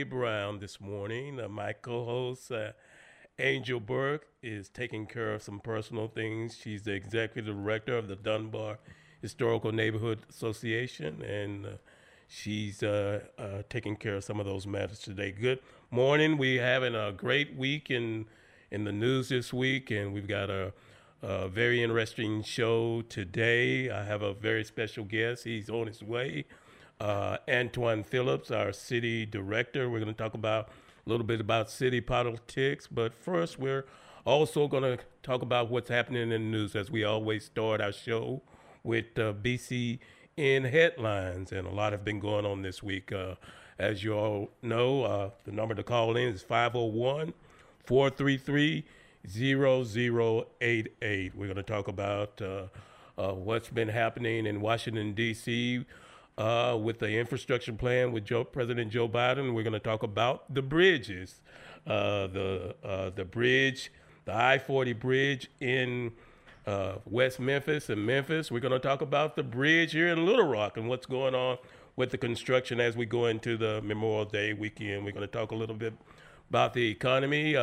Brown this morning. Uh, my co host, uh, Angel Burke, is taking care of some personal things. She's the executive director of the Dunbar Historical Neighborhood Association, and uh, she's uh, uh, taking care of some of those matters today. Good morning. We're having a great week in, in the news this week, and we've got a a very interesting show today. I have a very special guest. He's on his way. Uh, Antwan Phillips, our city director. We're going to talk about a little bit about city politics, but first, we're also going to talk about what's happening in the news as we always start our show with uh, BCN headlines, and a lot have been going on this week. Uh, as you all know, uh, the number to call in is 501 433 0088. We're going to talk about uh, uh, what's been happening in Washington, D.C. Uh, with the infrastructure plan with Joe, President Joe Biden. We're going to talk about the bridges, uh, the, uh, the bridge, the I 40 bridge in uh, West Memphis and Memphis. We're going to talk about the bridge here in Little Rock and what's going on with the construction as we go into the Memorial Day weekend. We're going to talk a little bit about the economy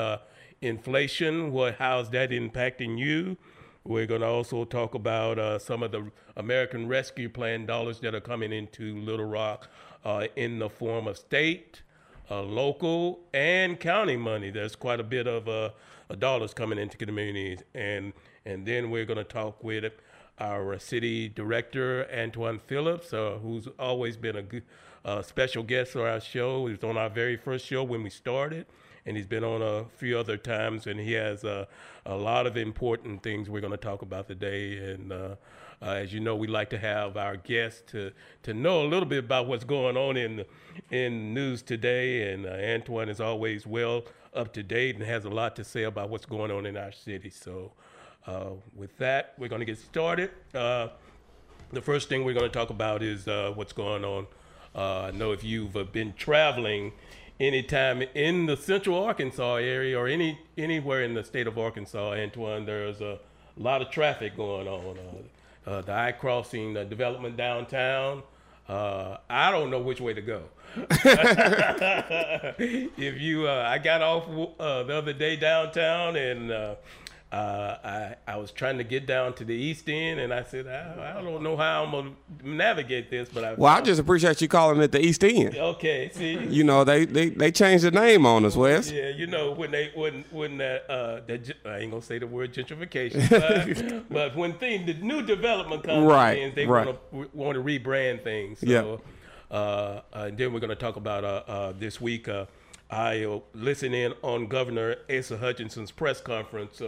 inflation, what how's that impacting you? We're going to also talk about uh, some of the American Rescue Plan dollars that are coming into Little Rock uh, in the form of state, uh, local, and county money. There's quite a bit of uh, dollars coming into communities, and and then we're going to talk with our city director Antwan Phillips, uh, who's always been a good, uh, special guest on our show. He was on our very first show when we started and he's been on a few other times, and he has a lot of important things we're going to talk about today. And uh, uh, as you know, we like to have our guests to to know a little bit about what's going on in in news today. And uh, Antwan is always well up to date and has a lot to say about what's going on in our city. So, uh, with that, we're going to get started. Uh, the first thing we're going to talk about is what's going on. I know if you've been traveling anytime in the central Arkansas area or any anywhere in the state of Arkansas, Antwan, there's a lot of traffic going on. Uh, uh, the I crossing, the development downtown. Uh, I don't know which way to go. if you, uh, I got off uh, the other day downtown and uh, uh, I, I was trying to get down to the East End, and I said, I, I don't know how I'm gonna navigate this, but I. Well, I just appreciate you calling it the East End. Okay, see. You know, they they, they changed the name on us, Wes. Yeah, you know when they when when that uh that I ain't gonna say the word gentrification, but, but when thing the new development comes right, in, they right. want to want to rebrand things. So, yeah. Uh, and then we're gonna talk about uh, uh this week. Uh, I listen in on Governor Asa Hutchinson's press conference.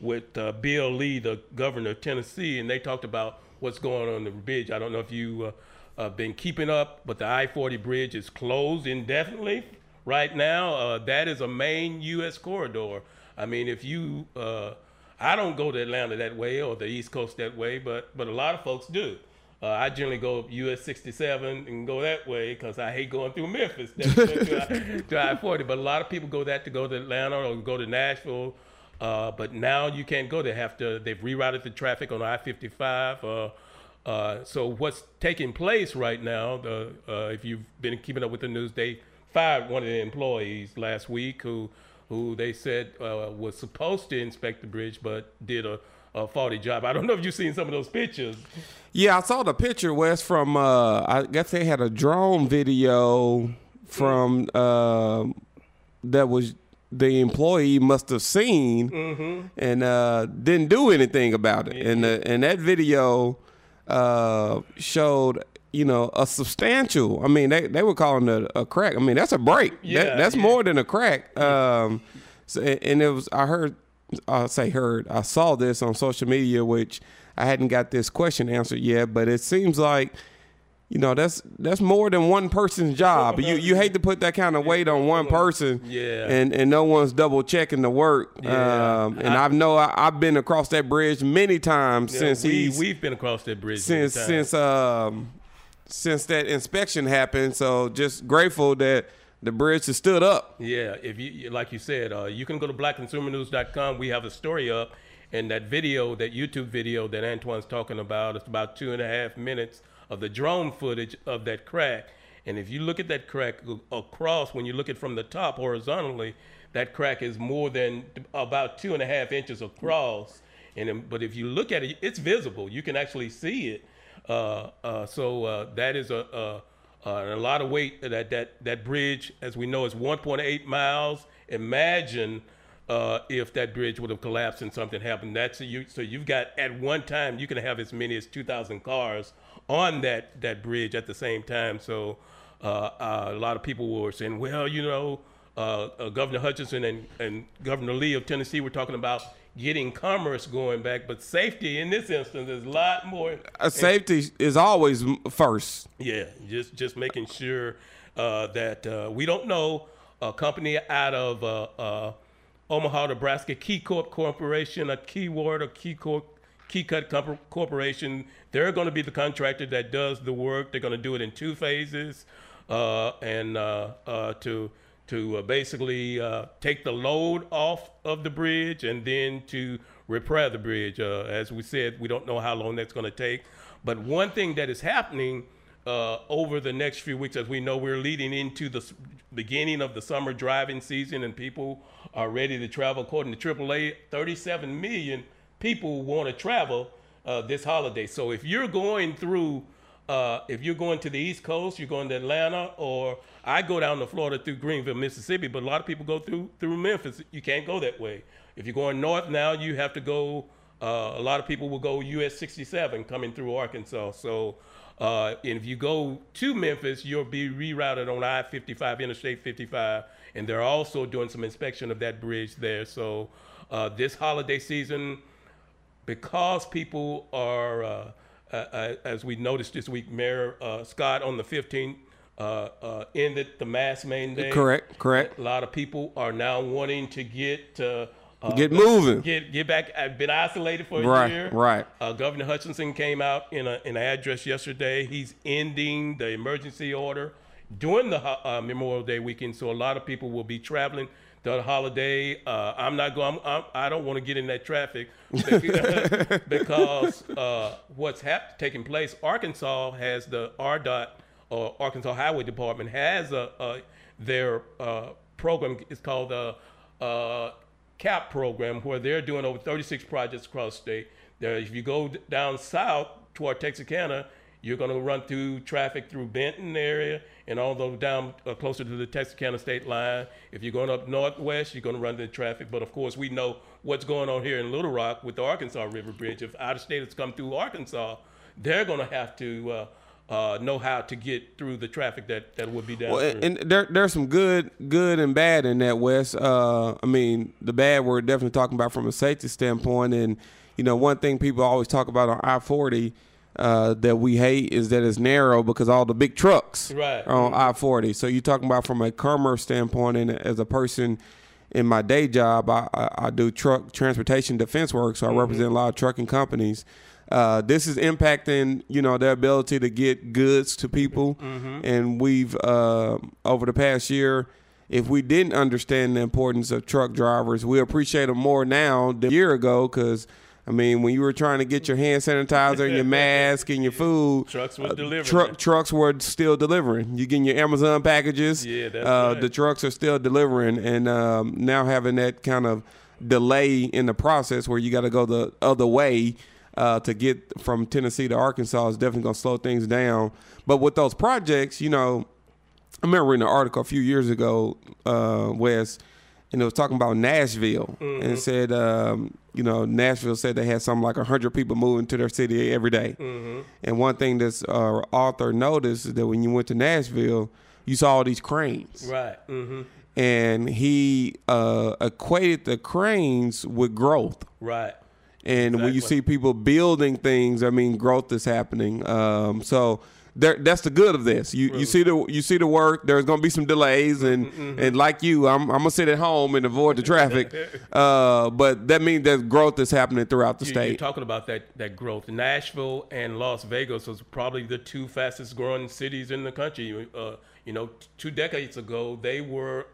With uh, Bill Lee, the governor of Tennessee, and they talked about what's going on the bridge. I don't know if you uh, uh, been keeping up, but the I-40 bridge is closed indefinitely right now. Uh, that is a main U.S. corridor. I mean, if you, uh, I don't go to Atlanta that way or the East Coast that way, but but a lot of folks do. Uh, I generally go US 67 and go that way because I hate going through Memphis to, to I-40. But a lot of people go that to go to Atlanta or go to Nashville uh, but now you can't go. They have to. They've rerouted the traffic on I-55. Uh, uh, so what's taking place right now? The, uh, if you've been keeping up with the news, they fired one of the employees last week who who they said uh, was supposed to inspect the bridge but did a, a faulty job. I don't know if you've seen some of those pictures. Yeah, I saw the picture, Wes, from uh, I guess they had a drone video from that was the employee must have seen mm-hmm. and uh, didn't do anything about it. And uh, and that video uh, showed you know a substantial. I mean, they they were calling it a crack. I mean, that's a break. Yeah, that, that's yeah. more than a crack. Um, so, and it was I heard. I say heard. I saw this on social media, which I hadn't got this question answered yet, but it seems like you know that's that's more than one person's job. You you hate to put that kind of weight on one person, yeah, and and no one's double checking the work. Yeah. Um, and I, have know I, have been across that bridge many times yeah, since we, he's we've been across that bridge since since um since that inspection happened. So just grateful that the bridge has stood up. Yeah, if you like you said, uh, you can go to blackconsumernews.com. We have a story up And that video, that YouTube video that Antwan's talking about, it's about two and a half minutes of the drone footage of that crack. And if you look at that crack across, when you look at from the top horizontally, that crack is more than about two and a half inches across. And but if you look at it, it's visible. You can actually see it. Uh, uh, so uh, that is a, a, a lot of weight. That that that bridge, as we know, is 1.8 miles. Imagine uh, if that bridge would have collapsed and something happened. That's a, you. So you've got at one time you can have as many as 2,000 cars on that that bridge at the same time. So uh, uh, a lot of people were saying, well, you know, Governor Hutchinson and, and Governor Lee of Tennessee were talking about getting commerce going back, but safety in this instance is a lot more. Uh, safety is always first. Yeah, just just making sure uh, that uh, we don't know a company out of uh, uh, Omaha, Nebraska, KeyCorp Corporation, a Kiewit, a Keycorp, KeyCut Corporation. They're going to be the contractor that does the work. They're going to do it in two phases, uh, and to to uh, basically uh, take the load off of the bridge and then to repair the bridge. Uh, as we said, we don't know how long that's going to take. But one thing that is happening uh, over the next few weeks, as we know, we're leading into the beginning of the summer driving season, and people are ready to travel. According to AAA, 37 million people want to travel uh, this holiday. So if you're going through uh, if you're going to the East Coast, you're going to Atlanta, or I go down to Florida through Greenville, Mississippi, but a lot of people go through through Memphis. You can't go that way. If you're going north now, you have to go. Uh, a lot of people will go US 67 coming through Arkansas. So, uh, if you go to Memphis, you'll be rerouted on I-55, Interstate 55, and they're also doing some inspection of that bridge there. So, uh, this holiday season, because people are uh, uh, uh, as we noticed this week, Mayor uh, Scott on the 15th uh, ended the mass mandate. Correct, correct. A lot of people are now wanting to get get moving, get get back. I've been isolated for a right, year. Right, right. Governor Hutchinson came out in a, in an address yesterday. He's ending the emergency order during the Memorial Day weekend, so a lot of people will be traveling the holiday. Uh, I'm not going. I'm, I'm, I do not want to get in that traffic because uh, what's hap- taking place. Arkansas has the ArDOT or Arkansas Highway Department has a, a their uh, program. It's called the uh, CAP program, where they're doing over 36 projects across the state. There, if you go down south toward Texarkana, you're going to run through traffic through Benton area and all the down uh, closer to the Texarkana state line. If you're going up northwest, you're going to run into traffic. But of course, we know what's going on here in Little Rock with the Arkansas River Bridge. If out of staters come through Arkansas, they're going to have to uh, uh, know how to get through the traffic that, that would be down. Well, and there there's some good good and bad in that Wes. Uh, I mean, the bad we're definitely talking about from a safety standpoint, and you know, one thing people always talk about on I forty uh, that we hate is that it's narrow because all the big trucks right. are on I forty. So you're talking about from a commerce standpoint, and as a person in my day job, I, I, I do truck transportation defense work, so I mm-hmm. represent a lot of trucking companies. Uh, this is impacting, you know, their ability to get goods to people, mm-hmm. and we've uh, over the past year. If we didn't understand the importance of truck drivers, we appreciate them more now than a year ago because I mean, when you were trying to get your hand sanitizer and your mask and your food, trucks were uh, delivering. Truck trucks were still delivering. You getting your Amazon packages. Yeah, that's uh, right. The trucks are still delivering, and um, now having that kind of delay in the process where you got to go the other way uh, to get from Tennessee to Arkansas is definitely going to slow things down. But with those projects, you know, I remember reading an article a few years ago, uh, Wes and it was talking about Nashville, mm-hmm. and said, um, you know, Nashville said they had something like hundred people moving to their city every day. Mm-hmm. And one thing this uh, author noticed is that when you went to Nashville, you saw all these cranes, right? Mm-hmm. And he uh, equated the cranes with growth, right? And exactly. when you see people building things, I mean, growth is happening. Um, so there, that's the good of this. You you see the you see the work. There's going to be some delays, and mm-hmm. and like you, I'm I'm gonna sit at home and avoid the traffic. uh, but that means that growth is happening throughout the you, state. You're talking about that that growth. Nashville and Las Vegas was probably the two fastest growing cities in the country. Uh, you know, two decades ago, they were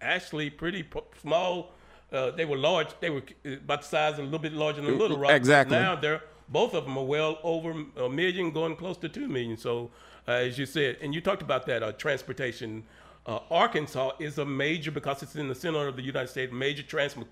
actually pretty small uh, they were large. They were about the size of a little bit larger than a Little Rock. Exactly. Now they're both of them are well over a million, going close to two million. So, uh, as you said, and you talked about that uh, transportation. Uh, Arkansas is a major because it's in the center of the United States, major transport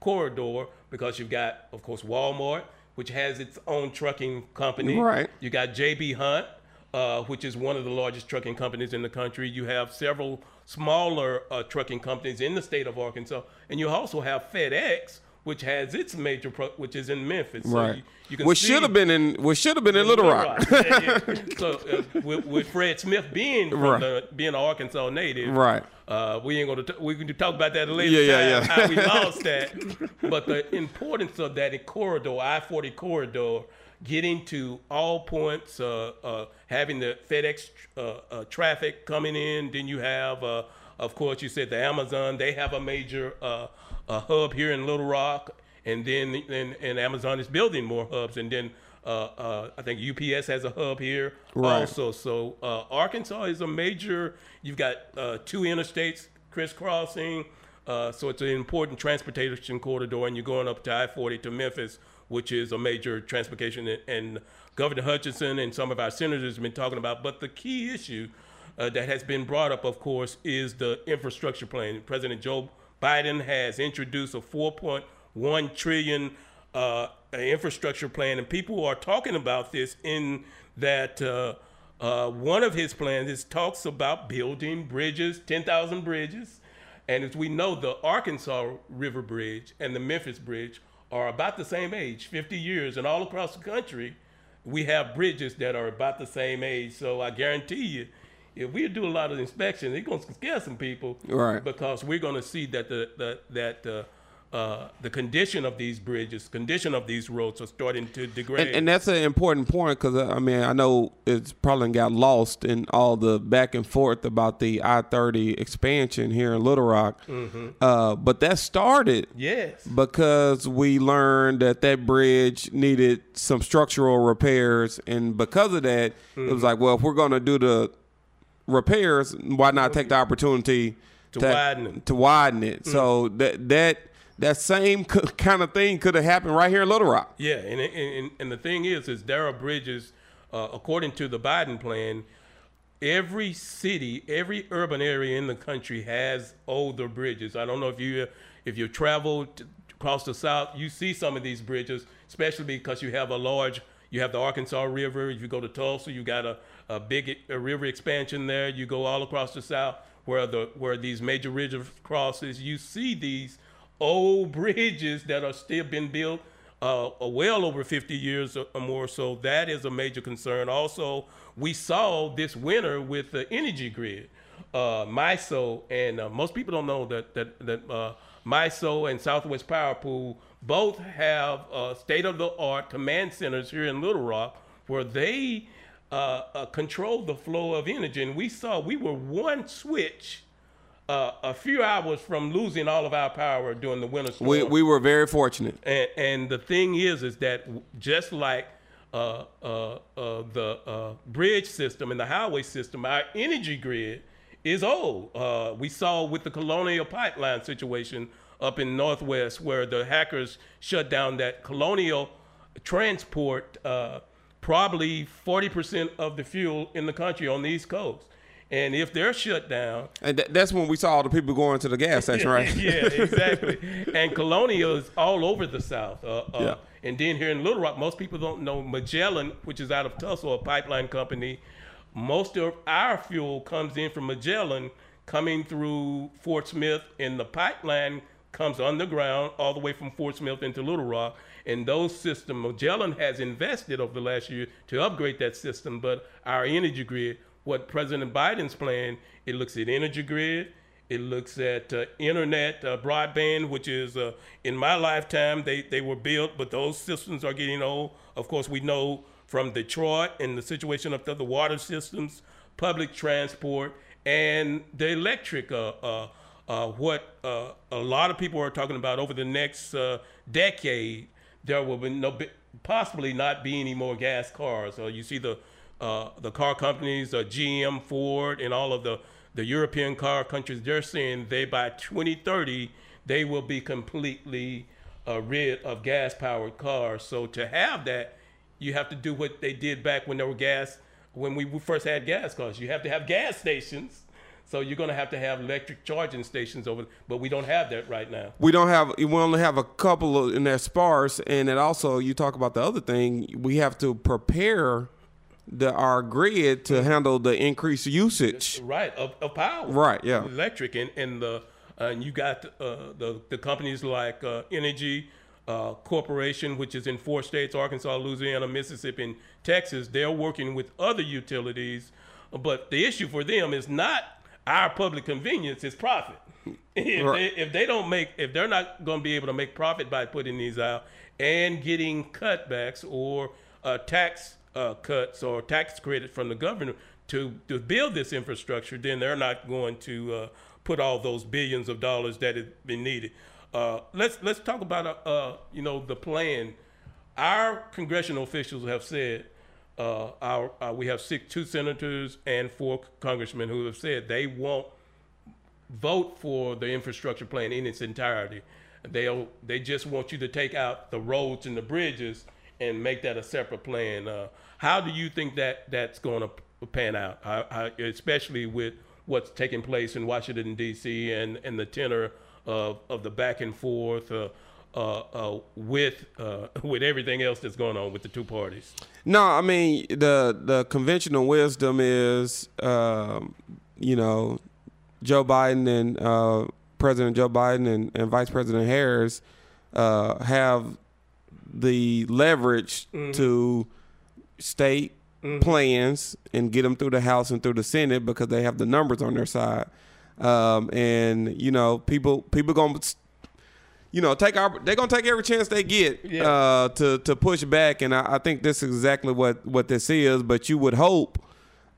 corridor because you've got, of course, Walmart, which has its own trucking company. Right. You got JB Hunt, uh, which is one of the largest trucking companies in the country. You have several smaller uh, trucking companies in the state of Arkansas, and you also have FedEx, which has its major, pro- which is in Memphis. So Right. you, you can which should have been in which should have been in Little Rock. Yeah, yeah. so uh, with, with Fred Smith being from Right. the, being an Arkansas native, Right. Uh, we ain't gonna t- we can talk about that later. Yeah, yeah, time, yeah. How we lost that, but the importance of that corridor, I forty corridor, getting to all points, uh, uh, having the FedEx uh, uh, traffic coming in. Then you have, uh, of course, you said the Amazon. They have a major uh, a hub here in Little Rock, and then and, and Amazon is building more hubs, and then. Uh, uh, I think UPS has a hub here Right. also. So uh, Arkansas is a major. You've got uh, two interstates crisscrossing, uh, so it's an important transportation corridor. And you're going up to I-40 to Memphis, which is a major transportation. And, and Governor Hutchinson and some of our senators have been talking about. But the key issue uh, that has been brought up, of course, is the infrastructure plan. President Joe Biden has introduced a 4.1 trillion uh, infrastructure plan, and people are talking about this in that uh, uh, one of his plans is talks about building bridges, 10,000 bridges, and as we know, the Arkansas River Bridge and the Memphis Bridge are about the same age, 50 years, and all across the country, we have bridges that are about the same age. So I guarantee you, if we do a lot of inspections, it's going to scare some people, Right. Because we're going to see that the, the that uh, uh, the condition of these bridges, condition of these roads are starting to degrade. And, and that's an important point because I mean I know it's probably got lost in all the back and forth about the I thirty expansion here in Little Rock, uh, but that started yes, because we learned that that bridge needed some structural repairs, and because of that, it was like, well, if we're going to do the repairs, why not take the opportunity To widen it. To widen it. So that that that same kind of thing could have happened right here in Little Rock. Yeah, and and, and the thing is, is there are bridges, uh, according to the Biden plan, every city, every urban area in the country has older bridges. I don't know if you if you travel across the South, you see some of these bridges, especially because you have a large, you have the Arkansas River. If you go to Tulsa, you got a, a big a river expansion there. You go all across the South where the where these major river crosses, you see these old bridges that are still being built uh, well over 50 years or or more. So that is a major concern. Also, we saw this winter with the energy grid, uh, MISO, and uh, most people don't know that that that uh, MISO and Southwest Power Pool both have uh, state-of-the-art command centers here in Little Rock where they uh, uh, control the flow of energy. And we saw we were one switch. Uh, a few hours from losing all of our power during the winter storm. We we were very fortunate. And, and the thing is, is that just like uh, uh, uh, the uh, bridge system and the highway system, our energy grid is old. Uh, we saw with the Colonial Pipeline situation up in Northwest, where the hackers shut down that Colonial transport, uh, probably 40% of the fuel in the country on the East Coast. And if they're shut down, And th- that's when we saw all the people going to the gas station, right? yeah, exactly. and Colonial is all over the South. Uh, uh, Yeah. And then here in Little Rock, most people don't know Magellan, which is out of Tulsa, a pipeline company. Most of our fuel comes in from Magellan, coming through Fort Smith, and the pipeline comes underground all the way from Fort Smith into Little Rock. And those systems, Magellan has invested over the last year to upgrade that system, but our energy grid, what President Biden's plan, it looks at energy grid, it looks at uh, internet uh, broadband, which is uh, in my lifetime they, they were built, but those systems are getting old. Of course, we know from Detroit and the situation of the, water systems, public transport, and the electric. Uh, uh, uh, what a lot of people are talking about over the next decade, there will be no possibly not be any more gas cars. So you see the uh, the car companies, uh, GM, Ford, and all of the the European car countries, they're saying they by 2030 they will be completely uh, rid of gas powered cars. So to have that, you have to do what they did back when there were gas when we first had gas cars. You have to have gas stations. So you're going to have to have electric charging stations over, but we don't have that right now. We don't have. We only have a couple of, and they're sparse. And it also, you talk about the other thing. We have to prepare the our grid to handle the increased usage. Right of, of power. Right. Yeah. Electric and and the uh, and you got uh, the the companies like uh, Entergy uh, Corporation, which is in four states: Arkansas, Louisiana, Mississippi, and Texas. They're working with other utilities, but the issue for them is not our public convenience; is profit. if, Right. they, if they don't make, if they're not going to be able to make profit by putting these out and getting cutbacks or uh, tax uh, cuts or tax credit from the government to to build this infrastructure, then they're not going to uh, put all those billions of dollars that have been needed. Uh, let's let's talk about uh, uh, you know the plan. Our congressional officials have said uh, our uh, we have six two senators and four congressmen who have said they won't vote for the infrastructure plan in its entirety. They they just want you to take out the roads and the bridges and make that a separate plan. Uh, how do you think that that's going to pan out, I, I, especially with what's taking place in Washington D.C. and and the tenor of of the back and forth uh, uh, with uh, with everything else that's going on with the two parties? No, I mean the the conventional wisdom is, um, you know, Joe Biden and uh, President Joe Biden and, and Vice President Harris uh, have the leverage to state plans and get them through the House and through the Senate because they have the numbers on their side. Um, and you know, people people gonna you know, take our they're gonna take every chance they get Yeah. uh, to to push back, and I, I think this is exactly what what this is. But you would hope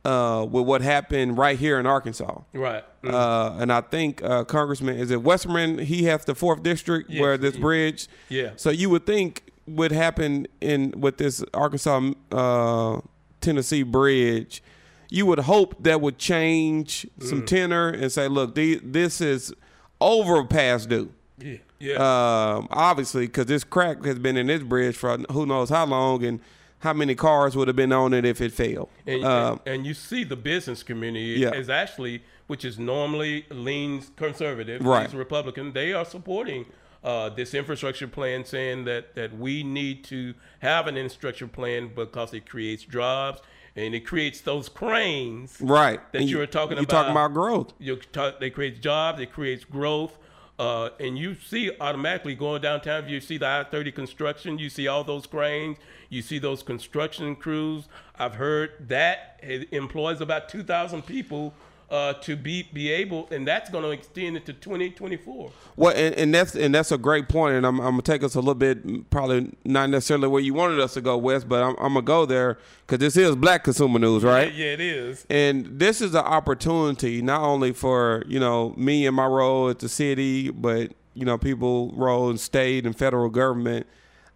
uh, with what happened right here in Arkansas, Right. uh, and I think uh, Congressman is it Westerman? He has the fourth district Yes, where this yeah. bridge. Yeah. So you would think would happen in with this Arkansas uh, Tennessee bridge. You would hope that would change Mm. some tenor and say, look, the, this is over past due. Yeah. Yeah. Um, obviously, because this crack has been in this bridge for who knows how long, and how many cars would have been on it if it failed. And, Um, and, and you see the business community Yeah. is actually, which is normally leans conservative, Right. leans Republican. They are supporting uh, this infrastructure plan, saying that that we need to have an infrastructure plan because it creates jobs and it creates those cranes right. that And you were talking you about. You're talking about growth. You talk, they create jobs, it creates growth, uh, and you see automatically going downtown. You see the I-30 construction, you see all those cranes, you see those construction crews. I've heard that it employs about 2,000 people uh, to be be able, and that's going to extend it to 2024. Well, and, and that's and that's a great point, and I'm, I'm gonna take us a little bit, probably not necessarily where you wanted us to go, Wes, but I'm, I'm gonna go there because this is Black Consumer News, right? Yeah, yeah, it is. And this is an opportunity not only for you know me and my role at the city, but you know people role in state and federal government.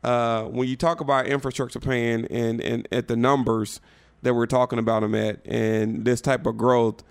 Uh, when you talk about infrastructure plan and and at the numbers that we're talking about them at, and this type of growth,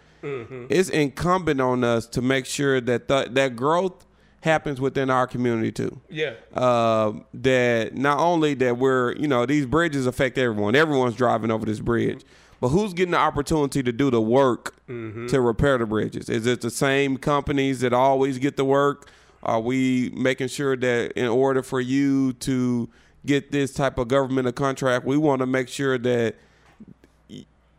it's incumbent on us to make sure that th- that growth happens within our community too. Yeah, uh, that not only that we're you know these bridges affect everyone. Everyone's driving over this bridge. But who's getting the opportunity to do the work to repair the bridges? Is it the same companies that always get the work? Are we making sure that in order for you to get this type of governmental contract we want to make sure that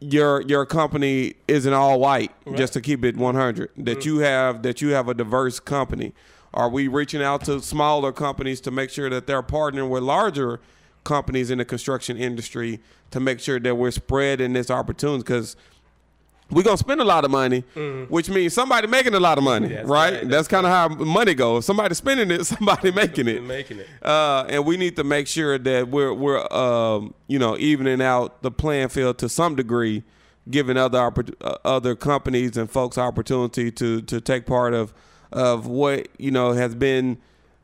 your your company isn't all white just to keep it 100 that mm-hmm. you have that you have a diverse company. Are we reaching out to smaller companies to make sure that they're partnering with larger companies in the construction industry to make sure that we're spreading this opportunity? Because we're gonna spend a lot of money, which means somebody making a lot of money, That's right? right, That's kind of how money goes. Somebody spending it, somebody making it. making it. Uh, and we need to make sure that we're we're um, you know evening out the playing field to some degree, giving other oppor- uh, other companies and folks opportunity to to take part of of what you know has been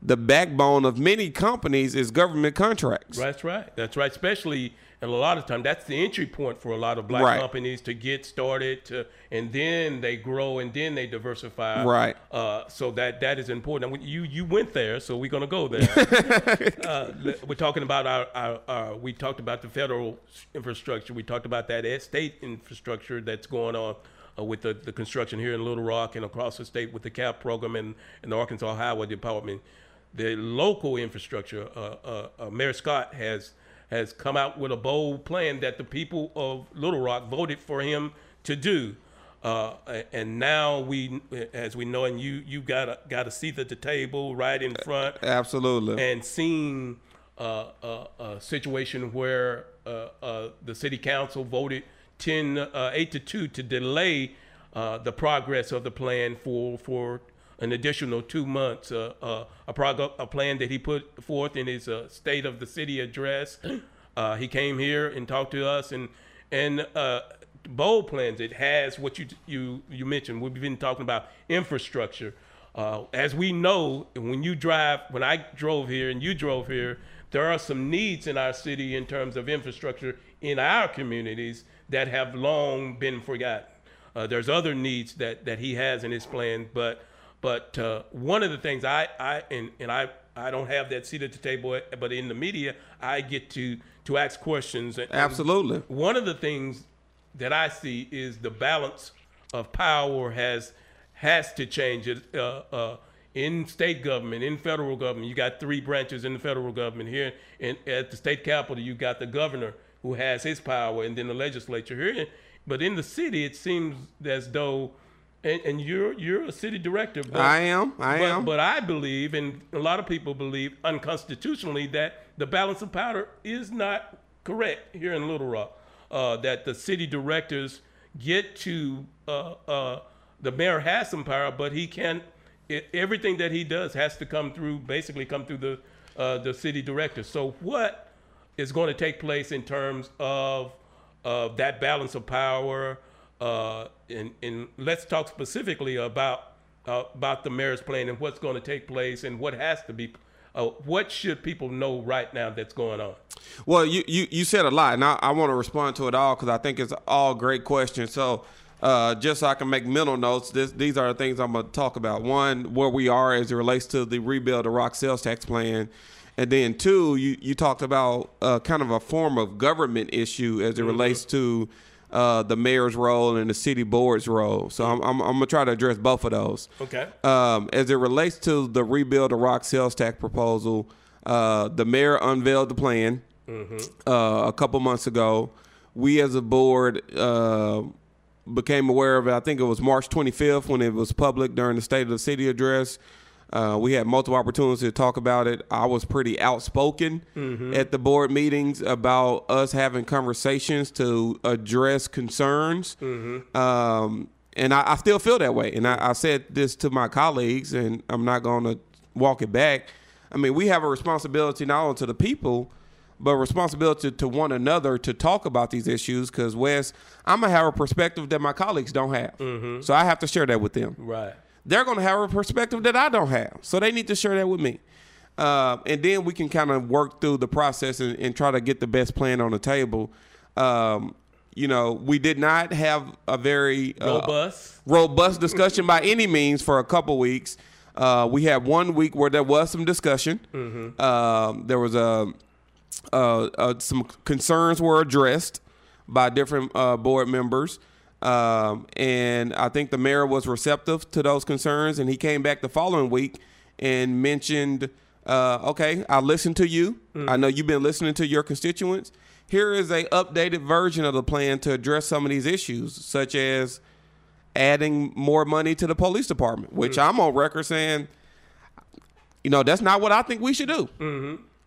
the backbone of many companies is government contracts. That's right. That's right. Especially and a lot of time, that's the entry point for a lot of black Right. companies to get started, to, and then they grow and then they diversify. Right. Uh, so that that is important. And you you went there, so we're gonna go there. uh, we're talking about our, our, our we talked about the federal infrastructure. We talked about that state infrastructure that's going on. Uh, with the, the construction here in Little Rock and across the state with the CAP program and, and the Arkansas Highway Department, the local infrastructure, uh, uh, uh, Mayor Scott has has come out with a bold plan that the people of Little Rock voted for him to do. Uh, and now we, as we know, and you you got a, got a seat at the table right in front, Absolutely. and seeing uh, a, a situation where uh, uh, the city council voted 10, uh, 8 to 2 to delay uh, the progress of the plan for, for an additional two months. Uh, uh, a, prog- a plan that he put forth in his uh, State of the City address. Uh, he came here and talked to us and, and uh, bold plans. It has what you, you, you mentioned. We've been talking about infrastructure. Uh, as we know, when you drive, when I drove here and you drove here, there are some needs in our city in terms of infrastructure in our communities that have long been forgotten. There's other needs that, that he has in his plan, but but uh, one of the things I, I and, and I I don't have that seat at the table, but in the media I get to to ask questions. And, Absolutely. one of the things that I see is the balance of power has has to change. It uh, uh, in state government, in federal government, you got three branches in the federal government. Here in, at the state capitol, you got the governor who has his power, and then the legislature here. But in the city, it seems as though, and, and you're you're a city director. But, I am. I but, am. But I believe, and a lot of people believe unconstitutionally, that the balance of power is not correct here in Little Rock. Uh, that the city directors get to, uh, uh, the mayor has some power, but he can't, i everything that he does has to come through, basically come through the, uh, the city director. So what is going to take place in terms of, of that balance of power? Uh, and, and let's talk specifically about uh, about the mayor's plan and what's going to take place and what has to be. Uh, what should people know right now that's going on? Well, you, you, you said a lot, and I, I want to respond to it all because I think it's all great questions. So, uh, just so I can make mental notes, this, these are the things I'm going to talk about. One, where we are as it relates to the rebuild the rock sales tax plan. And then two, you, you talked about uh, kind of a form of government issue as it relates to uh, the mayor's role and the city board's role. So I'm, I'm, I'm going to try to address both of those. Okay. Um, as it relates to the rebuild the rock sales tax proposal, uh, the mayor unveiled the plan uh, a couple months ago. We as a board uh, became aware of it. I think it was March 25th when it was public during the State of the City address. Uh, we had multiple opportunities to talk about it. I was pretty outspoken at the board meetings about us having conversations to address concerns. Um, and I, I still feel that way. And I, I said this to my colleagues, and I'm not going to walk it back. I mean, we have a responsibility not only to the people, but responsibility to one another to talk about these issues. Because Wes, I'm gonna have a perspective that my colleagues don't have, so I have to share that with them Right. They're going to have a perspective that I don't have. So they need to share that with me. Uh, and then we can kind of work through the process and, and try to get the best plan on the table. Um, you know, we did not have a very uh, Robust. robust discussion by any means for a couple weeks. Uh, we had one week where there was some discussion. Um, there was a uh, uh, some concerns were addressed by different uh, board members. Um, and I think the mayor was receptive to those concerns, and he came back the following week and mentioned, uh, "Okay, I listened to you. I know you've been listening to your constituents. Here is a updated version of the plan to address some of these issues, such as adding more money to the police department, which I'm on record saying, you know, that's not what I think we should do.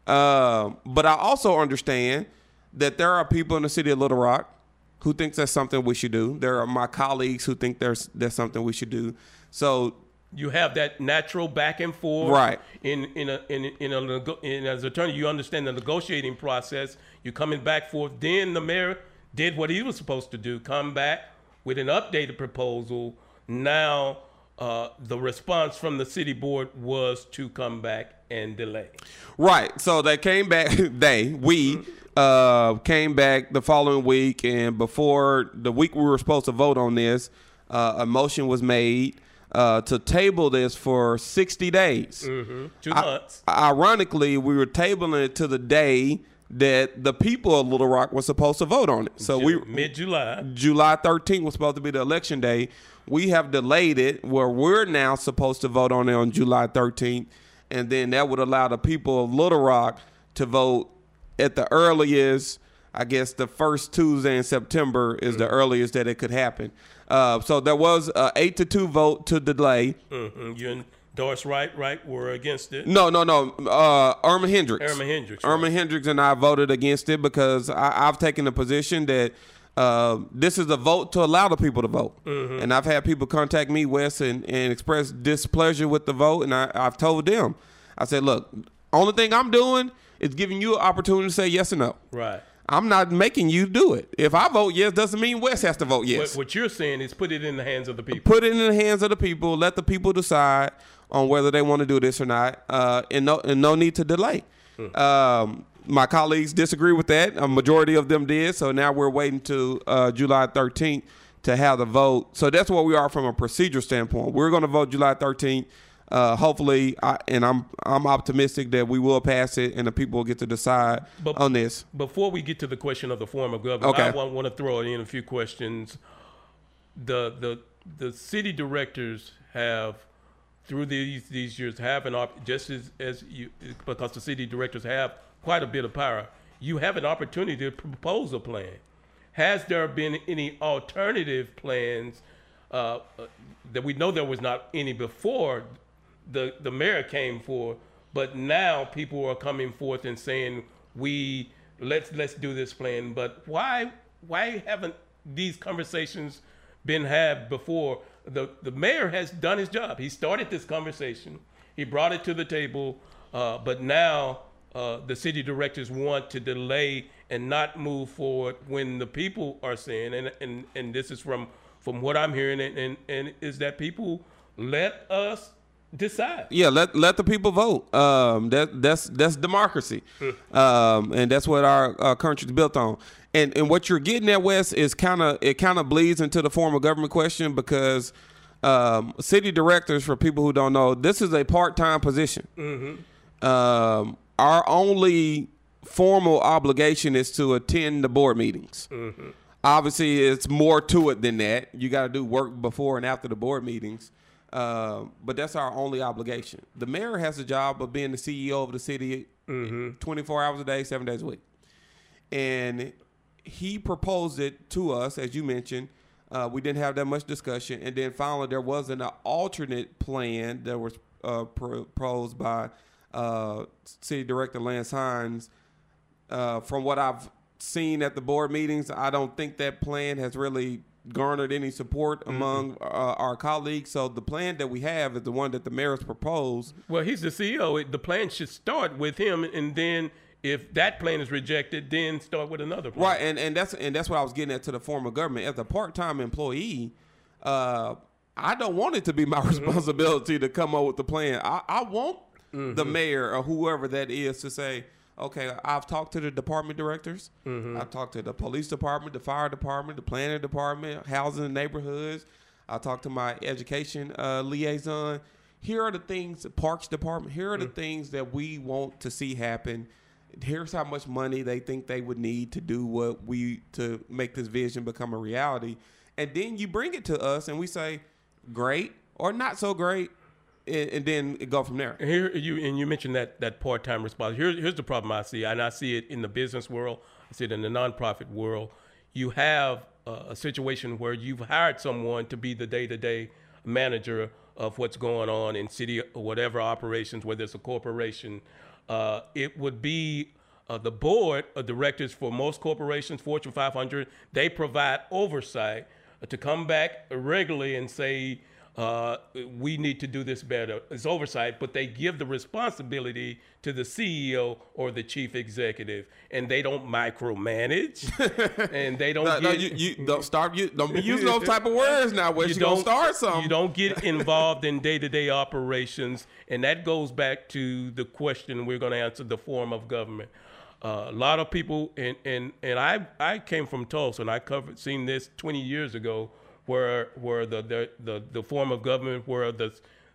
Uh, but I also understand that there are people in the city of Little Rock who thinks that's something we should do. There are my colleagues who think there's that's something we should do. So You have that natural back and forth. Right. In in a in in a nego- in, as attorney, you understand the negotiating process. You're coming back forth. Then the mayor did what he was supposed to do: come back with an updated proposal. Now, uh, the response from the city board was to come back and delay. Right. So they came back. They we uh, came back the following week, and before the week we were supposed to vote on this, uh, a motion was made uh, to table this for sixty days. Mm-hmm. Two I- months. ironically, we were tabling it to the day that the people of Little Rock were supposed to vote on it. So we mid July. July 13th was supposed to be the election day. We have delayed it where we're now supposed to vote on it on July 13th. And then that would allow the people of Little Rock to vote at the earliest, I guess the first Tuesday in September is the earliest that it could happen. Uh, so there was a eight to two vote to delay. hmm You endorsed right, right, were against it. No, no, no. Uh, Erma Hendrix. Erma Hendrix, Erma right. Hendrix and I voted against it because I, I've taken the position that uh, this is a vote to allow the people to vote. Mm-hmm. And I've had people contact me, Wes, and, and express displeasure with the vote. And I, I've told them, I said, look, only thing I'm doing is giving you an opportunity to say yes or no. Right. I'm not making you do it. If I vote yes, doesn't mean Wes has to vote yes. What, what you're saying is put it in the hands of the people. Put it in the hands of the people. Let the people decide on whether they want to do this or not. Uh, and no, and no need to delay. Um, my colleagues disagree with that. A majority of them did. So now we're waiting to uh, July 13th to have the vote. So that's where we are from a procedure standpoint. We're going to vote July 13th. Uh, hopefully, I, and I'm I'm optimistic that we will pass it, and the people will get to decide But- on this. Before we get to the question of the form of government, Okay. I want, want to throw in a few questions. The the the city directors have through these these years have an op- just as as you because the city directors have quite a bit of power. You have an opportunity to propose a plan. Has there been any alternative plans uh, uh, that we know there was not any before the the mayor came for, but now people are coming forth and saying we let's let's do this plan. But why why haven't these conversations been had before? The the mayor has done his job. He started this conversation. He brought it to the table, uh, but now uh, the city directors want to delay and not move forward when the people are saying, and and, and this is from from what I'm hearing, and, and, and is that people let us decide. Yeah, let let the people vote. Um, that that's that's democracy, um, and that's what our, our country's built on. And and what you're getting at, Wes, is kind of it kind of bleeds into the form of government question because um, city directors, for people who don't know, this is a part time position. Um, our only formal obligation is to attend the board meetings. Obviously, it's more to it than that. You got to do work before and after the board meetings. Uh, but that's our only obligation. The mayor has the job of being the CEO of the city 24 hours a day, seven days a week. And he proposed it to us, as you mentioned. Uh, we didn't have that much discussion. And then finally, there was an alternate plan that was uh, proposed by uh, City Director Lance Hines. Uh, from what I've seen at the board meetings, I don't think that plan has really garnered any support among uh, our colleagues. So the plan that we have is the one that the mayor's proposed. Well, he's the CEO. The plan should start with him, and then if that plan is rejected, then start with another plan. Right, and, and that's and that's what I was getting at to the former government. As a part time employee, uh, I don't want it to be my responsibility to come up with the plan. I, I want the mayor or whoever that is to say, okay, I've talked to the department directors, I've talked to the police department, the fire department, the planning department, housing and neighborhoods. I talked to my education uh, liaison. Here are the things, parks department. Here are the things that we want to see happen here's how much money they think they would need to do what we to make this vision become a reality and then you bring it to us and we say great or not so great and, and then it go from there And Here you and you mentioned that that part time response. Here's here's the problem I see, and I see it in the business world. I see it in the nonprofit world. You have uh, a situation where you've hired someone to be the day to day manager of what's going on in city or whatever operations, whether it's a corporation. Uh, it would be uh, the board of directors for most corporations, Fortune 500. They provide oversight to come back regularly and say, uh, we need to do this better. It's oversight, but they give the responsibility to the CEO or the chief executive, and they don't micromanage, and they don't. No, no, you, you don't start. You don't be using those type of words now. Where you, don't start something? You don't get involved in day-to-day operations, and that goes back to the question we're going to answer: the form of government. Uh, a lot of people, and and and I I came from Tulsa, and I covered seen this 20 years ago where where the the, the, the form of government where the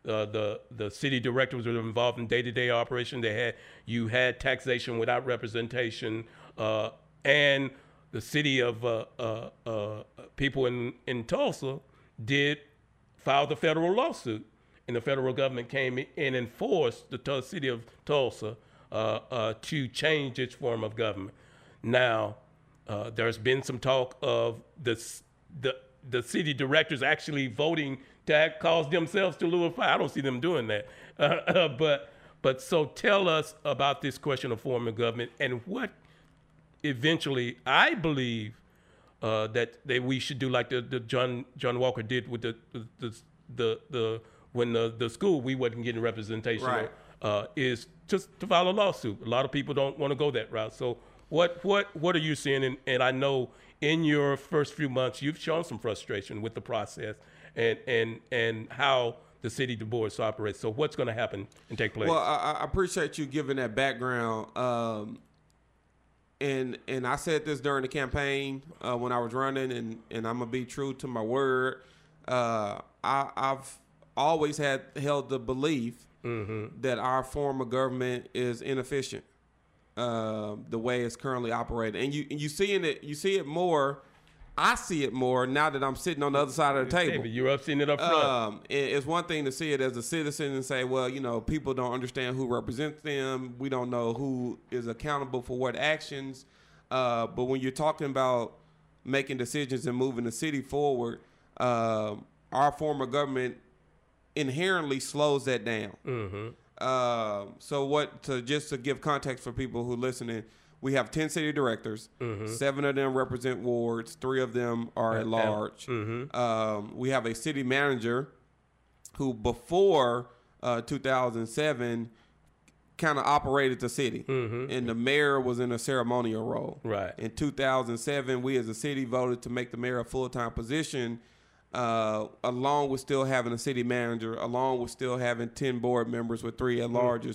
uh, the the city directors were involved in day-to-day operation. They had you had taxation without representation, uh, and the city of uh, uh, uh people in in Tulsa did file the federal lawsuit, and the federal government came in and enforced the city of Tulsa uh, to change its form of government. Now, there's been some talk of this the the city directors actually voting to cause themselves to lure fire. I don't see them doing that. Uh, uh, but but so tell us about this question of form of government and what eventually I believe uh, that that we should do like the, the John John Walker did with the the the, the when the, the school we wasn't getting representation right. uh, is just to file a lawsuit. A lot of people don't want to go that route. So what what what are you seeing? And, and I know in your first few months, you've shown some frustration with the process and and and how the city boards operates. So what's going to happen and take place? Well, I, I appreciate you giving that background. Um, and and I said this during the campaign uh, when I was running, and and I'm gonna be true to my word. Uh, I, I've always had held the belief mm-hmm. that our form of government is inefficient uh, the way it's currently operated, and you you seeing it you see it more. I see it more now that I'm sitting on the other side of the table. You're up seeing it up front. Um, it's one thing to see it as a citizen and say, well, you know, people don't understand who represents them. We don't know who is accountable for what actions. Uh, but when you're talking about making decisions and moving the city forward, uh, our form of government inherently slows that down. Mm-hmm. Uh, so what? To just to give context for people who listening, we have ten city directors. Mm-hmm. Seven of them represent wards. Three of them are at large. Mm-hmm. Um, we have a city manager who, before uh, 2007, kind of operated the city, mm-hmm. and the mayor was in a ceremonial role. Right. In 2007, we as a city voted to make the mayor a full time position uh, along with still having a city manager, along with still having 10 board members with three at.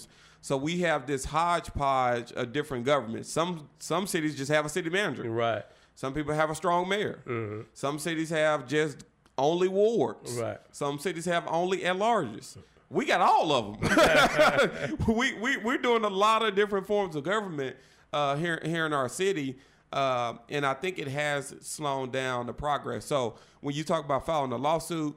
Mm-hmm. So we have this hodgepodge of different governments. Some some cities just have a city manager. Right. Some people have a strong mayor. Mm-hmm. Some cities have just only wards. Right. Some cities have only at larges. We got all of them. we, we, we're doing a lot of different forms of government uh, here, here in our city. Uh, and I think it has slowed down the progress. So when you talk about filing a lawsuit,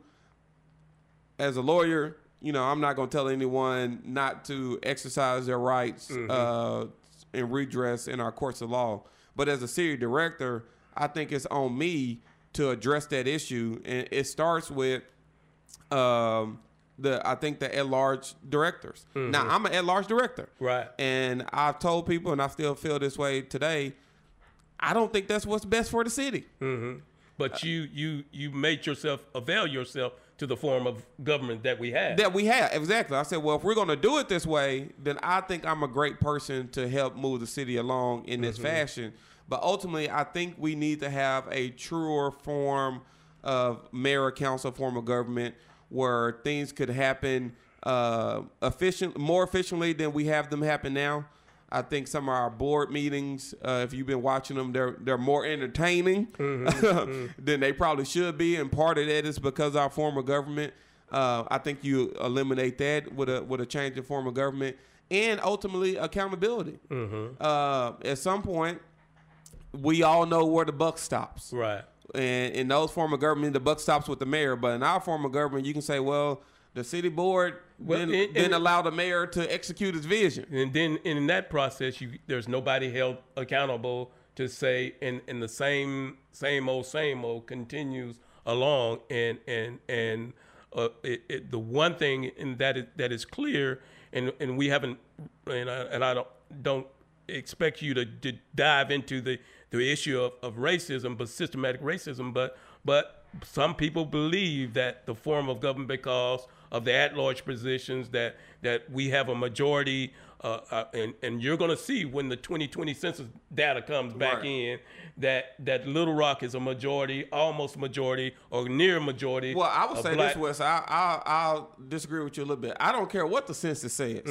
as a lawyer, you know, I'm not going to tell anyone not to exercise their rights mm-hmm. uh, and redress in our courts of law. But as a city director, I think it's on me to address that issue, and it starts with um, the I think the at large directors. Mm-hmm. Now I'm an at large director, right? And I've told people, and I still feel this way today. I don't think that's what's best for the city. Mm-hmm. But you you you made yourself avail yourself to the form of government that we have. That we have exactly. I said, well, if we're going to do it this way, then I think I'm a great person to help move the city along in this mm-hmm. fashion. But ultimately, I think we need to have a truer form of mayor council form of government where things could happen uh, efficient, more efficiently than we have them happen now. I think some of our board meetings, uh, if you've been watching them, they're they're more entertaining mm-hmm, mm-hmm. than they probably should be. And part of that is because our form of government. Uh, I think you eliminate that with a with a change in form of government and ultimately accountability. Mm-hmm. Uh, at some point, we all know where the buck stops. Right. And in those form of government, the buck stops with the mayor. But in our form of government, you can say, well, the city board well, didn't, and, allow the mayor to execute his vision. And then in that process, you, there's nobody held accountable to say, and, in the same same old same old continues along, and and and uh, it, it, the one thing in that is, that is clear, and and we haven't, and I, and I don't don't expect you to, to dive into the the issue of, of racism, but systematic racism, but but some people believe that the form of government because of the at-large positions that that we have a majority uh, uh, and, and you're going to see when the 2020 census data comes back Right. in that that Little Rock is a majority, almost majority, or near majority. Well, I would say black- this, Wes. I, I, I'll disagree with you a little bit. I don't care what the census says.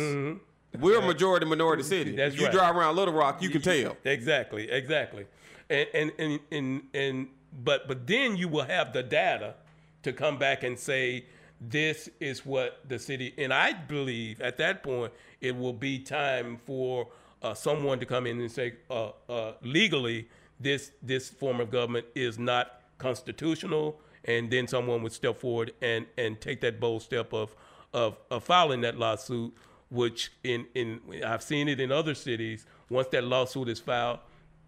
We're a majority minority city. Mm-hmm. That's you right. drive around Little Rock, you can tell. Exactly, exactly. And and and and, and but but then you will have the data to come back and say this is what the city and I believe at that point it will be time for uh, someone to come in and say uh, uh, legally this this form of government is not constitutional and then someone would step forward and and take that bold step of of, of filing that lawsuit which in in I've seen it in other cities. Once that lawsuit is filed,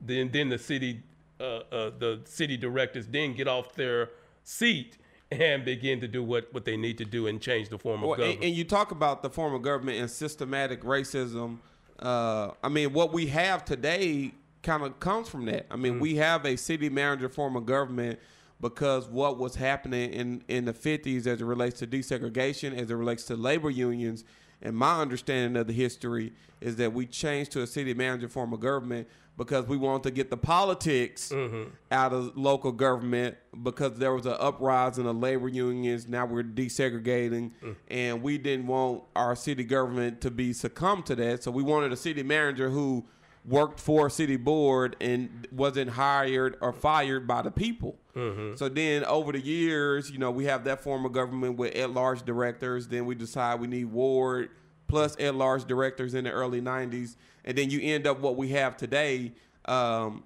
then then the city uh, uh, the city directors then get off their seat and begin to do what, what they need to do and change the form of Well, government. and, and you talk about the form of government and systematic racism. Uh, I mean, what we have today kind of comes from that. I Mm. mean, we have a city manager form of government because what was happening in, in the 50s as it relates to desegregation, as it relates to labor unions, and my understanding of the history is that we changed to a city manager form of government because we wanted to get the politics Mm-hmm. out of local government because there was an uprising of labor unions. Now we're desegregating, Mm. and we didn't want our city government to be succumb to that. So we wanted a city manager who worked for a city board and wasn't hired or fired by the people. Mm-hmm. So then over the years, you know, we have that form of government with at-large directors. Then we decide we need ward plus at-large directors in the early '90s, and then you end up what we have today, um,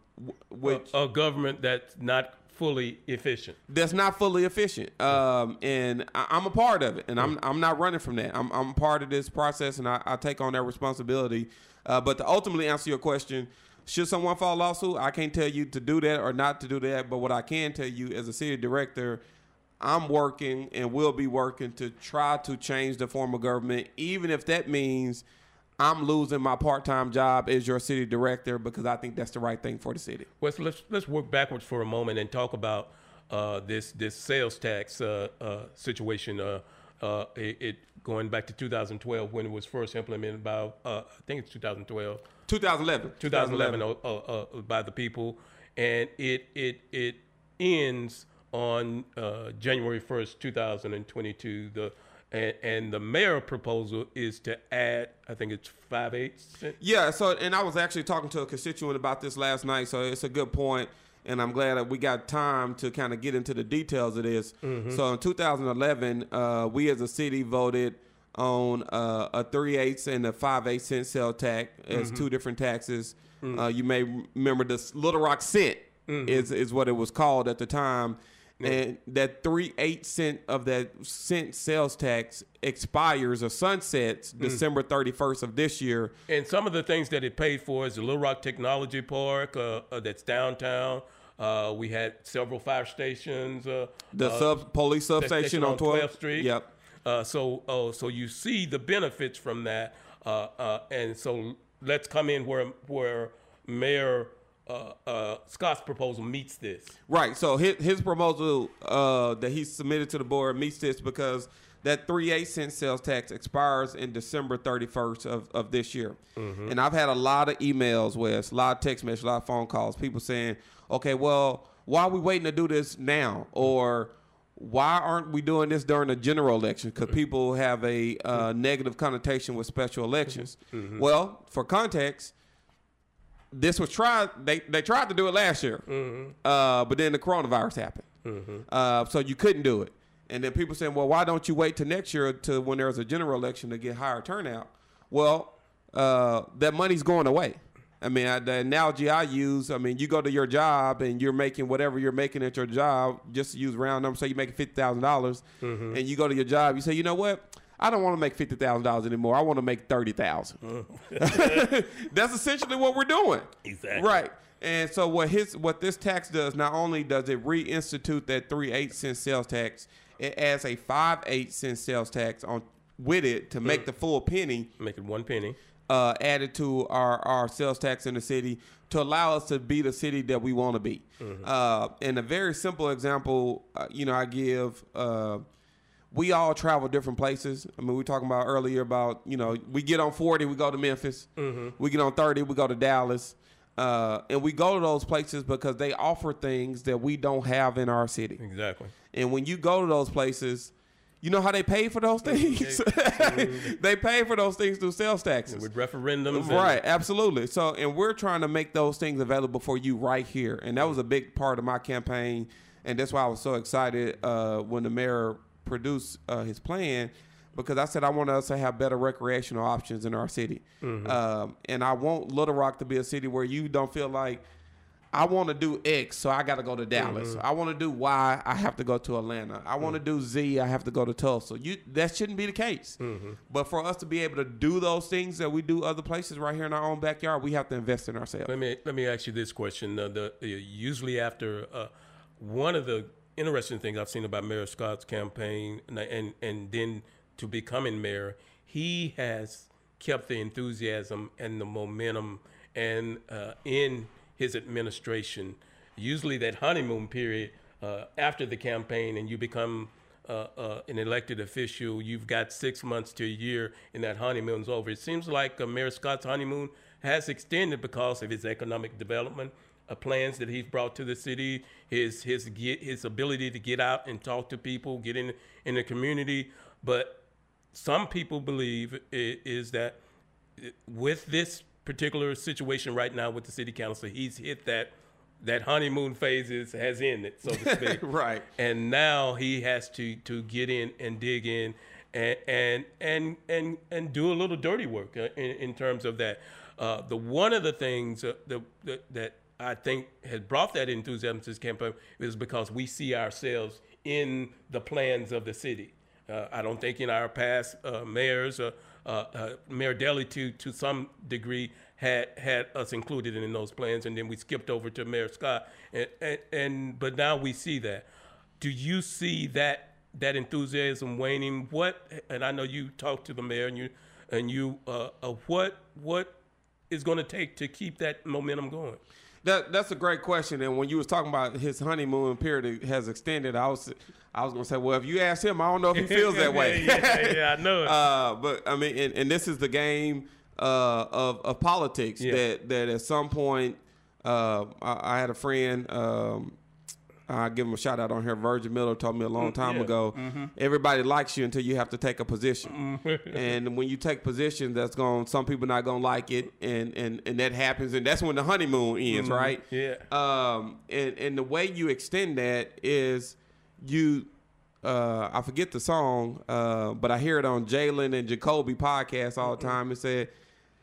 which a, a government that's not fully efficient. that's not fully efficient. Um, and I, I'm a part of it, and I'm I'm not running from that. I'm I'm part of this process, and I, I take on that responsibility. Uh, but to ultimately answer your question, should someone file a lawsuit? I can't tell you to do that or not to do that. But what I can tell you, as a city director, I'm working and will be working to try to change the form of government, even if that means. I'm losing my part-time job as your city director because I think that's the right thing for the city. Wes, let's let's work backwards for a moment and talk about uh, this this sales tax uh, uh, situation. Uh, uh, it, it going back to 2012 when it was first implemented by uh, I think it's 2012. 2011. 2011 uh, uh, uh, by the people, and it it it ends on uh, January 1st, 2022. The and, and the mayor proposal is to add, I think it's five eighths. Yeah, so and I was actually talking to a constituent about this last night, so it's a good point, and I'm glad that we got time to kind of get into the details of this. So in 2011, uh, we as a city voted on uh, a three eighths and a five eighths cent sales tax as two different taxes. Uh, you may remember the Little Rock cent is is what it was called at the time. And that three eight cent of that cent sales tax expires or sunsets December thirty first of this year. And some of the things that it paid for is the Little Rock Technology Park uh, uh, that's downtown. Uh, we had several fire stations. Uh, The uh, sub police substation on 12th Street. Yep. Uh, so, so you see the benefits from that, uh, uh, and so let's come in where where Mayor uh, uh, Scott's proposal meets this. Right. So his his proposal uh, that he submitted to the board meets this because that three eight cent sales tax expires in December thirty first of, of this year. And I've had a lot of emails, Wes, a lot of text messages, a lot of phone calls, people saying, Okay, well, why are we waiting to do this now? Or why aren't we doing this during the general election? Because people have a uh, negative connotation with special elections. Well, for context, this was tried. They they tried to do it last year, uh, but then the coronavirus happened, uh, so you couldn't do it. And then people saying, "Well, why don't you wait till next year to when there's a general election to get higher turnout?" Well, uh, that money's going away. I mean, I, the analogy I use, I mean, you go to your job and you're making whatever you're making at your job, just to use round numbers, say you're making fifty thousand dollars, and you go to your job, you say, you know what? I don't want to make fifty thousand dollars anymore. I want to make thirty thousand. That's essentially what we're doing. Exactly. Right. And so what his what this tax does, not only does it reinstitute that three eight cent sales tax, it adds a five eight cent sales tax on with it to make the full penny. Make it one penny. uh, added to our, our sales tax in the city to allow us to be the city that we want to be. Uh, and a very simple example, uh, you know, I give. We all travel different places. I mean, we were talking about earlier about you know we get on forty, we go to Memphis. We get on thirty, we go to Dallas, uh, and we go to those places because they offer things that we don't have in our city. Exactly. And when you go to those places, you know how they pay for those things. they pay for those things through sales taxes. With referendums. and- Right, absolutely. So, and we're trying to make those things available for you right here, and that was a big part of my campaign, and that's why I was so excited uh, when the mayor produced uh, his plan, because I said I want us to have better recreational options in our city, um, and I want Little Rock to be a city where you don't feel like. I want to do X, so I got to go to Dallas. I want to do Y, I have to go to Atlanta. I want to do Z, I have to go to Tulsa. You that shouldn't be the case. But for us to be able to do those things that we do other places right here in our own backyard, we have to invest in ourselves. Let me let me ask you this question. Uh, the, uh, usually after uh, one of the interesting things I've seen about Mayor Scott's campaign, and and, and then to becoming mayor, he has kept the enthusiasm and the momentum, and uh, in his administration, usually that honeymoon period uh, after the campaign, and you become uh, uh, an elected official, you've got six months to a year, and that honeymoon's over. It seems like uh, Mayor Scott's honeymoon has extended because of his economic development uh, plans that he's brought to the city, his his get, his ability to get out and talk to people, get in in the community. But some people believe i- is that with this particular situation right now with the city council, he's hit that that honeymoon phase is, has ended, so to speak. Right. And now he has to to get in and dig in and and and and, and do a little dirty work uh, in, in terms of that. Uh, the one of the things uh, that, that that I think has brought that enthusiasm to this campaign is because we see ourselves in the plans of the city. Uh, I don't think in our past uh, mayors, uh, uh, uh, Mayor Dailey to to some degree had had us included in those plans, and then we skipped over to Mayor Scott, and, and, and but now we see that. Do you see that that enthusiasm waning? What and I know you talked to the mayor, and you and you uh, what what is going to take to keep that momentum going? That that's a great question. And when you was talking about his honeymoon period has extended, I was I was gonna say, well, if you ask him, I don't know if he feels that way. yeah, yeah, yeah, I know it. Uh, but I mean, and, and this is the game uh, of of politics Yeah. that that at some point, uh, I, I had a friend. Um, I give him a shout out on here. Virgil Miller told me a long time yeah. ago. Everybody likes you until you have to take a position, and when you take a position, that's going. Some people not gonna like it, and and and that happens, and that's when the honeymoon ends, right? Yeah. Um, and and the way you extend that is you. Uh, I forget the song, uh, but I hear it on Jalen and Jacoby podcast all the time. It said,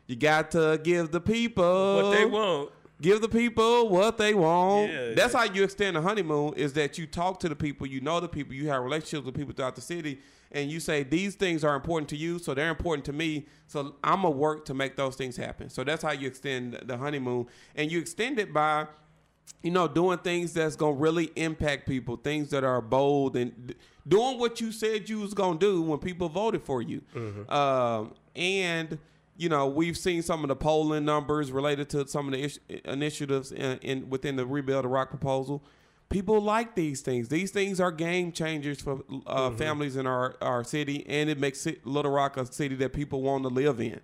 "You got to give the people what they want. Give the people what they want. Yeah, That's how you extend the honeymoon. Is that you talk to the people, you know the people, you have relationships with people throughout the city, and you say these things are important to you, so they're important to me. So I'm gonna work to make those things happen. So that's how you extend the honeymoon, and you extend it by you know, doing things that's gonna really impact people, things that are bold and d- doing what you said you was gonna do when people voted for you. Um, and you know, we've seen some of the polling numbers related to some of the ish- initiatives in, in within the rebuild the rock proposal. People like these things. These things are game changers for uh, families in our, our city, and it makes it, Little Rock a city that people want to live in.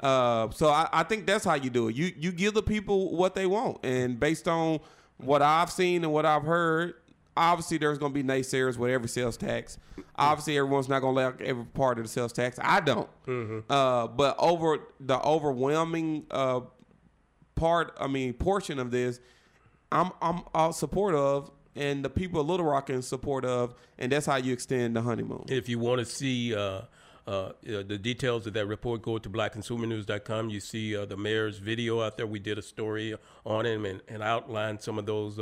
Uh, so I, I think that's how you do it. You you give the people what they want, and based on what I've seen and what I've heard, obviously there's going to be naysayers with every sales tax. Obviously, everyone's not going to like every part of the sales tax. I don't. Uh, but over the overwhelming uh, part, I mean, portion of this, I'm I'm all support of, and the people of Little Rock in support of, and that's how you extend the honeymoon. If you want to see uh, uh, uh, the details of that report, go to blackconsumernews.com. You see uh, the mayor's video out there. We did a story on him and, and outlined some of those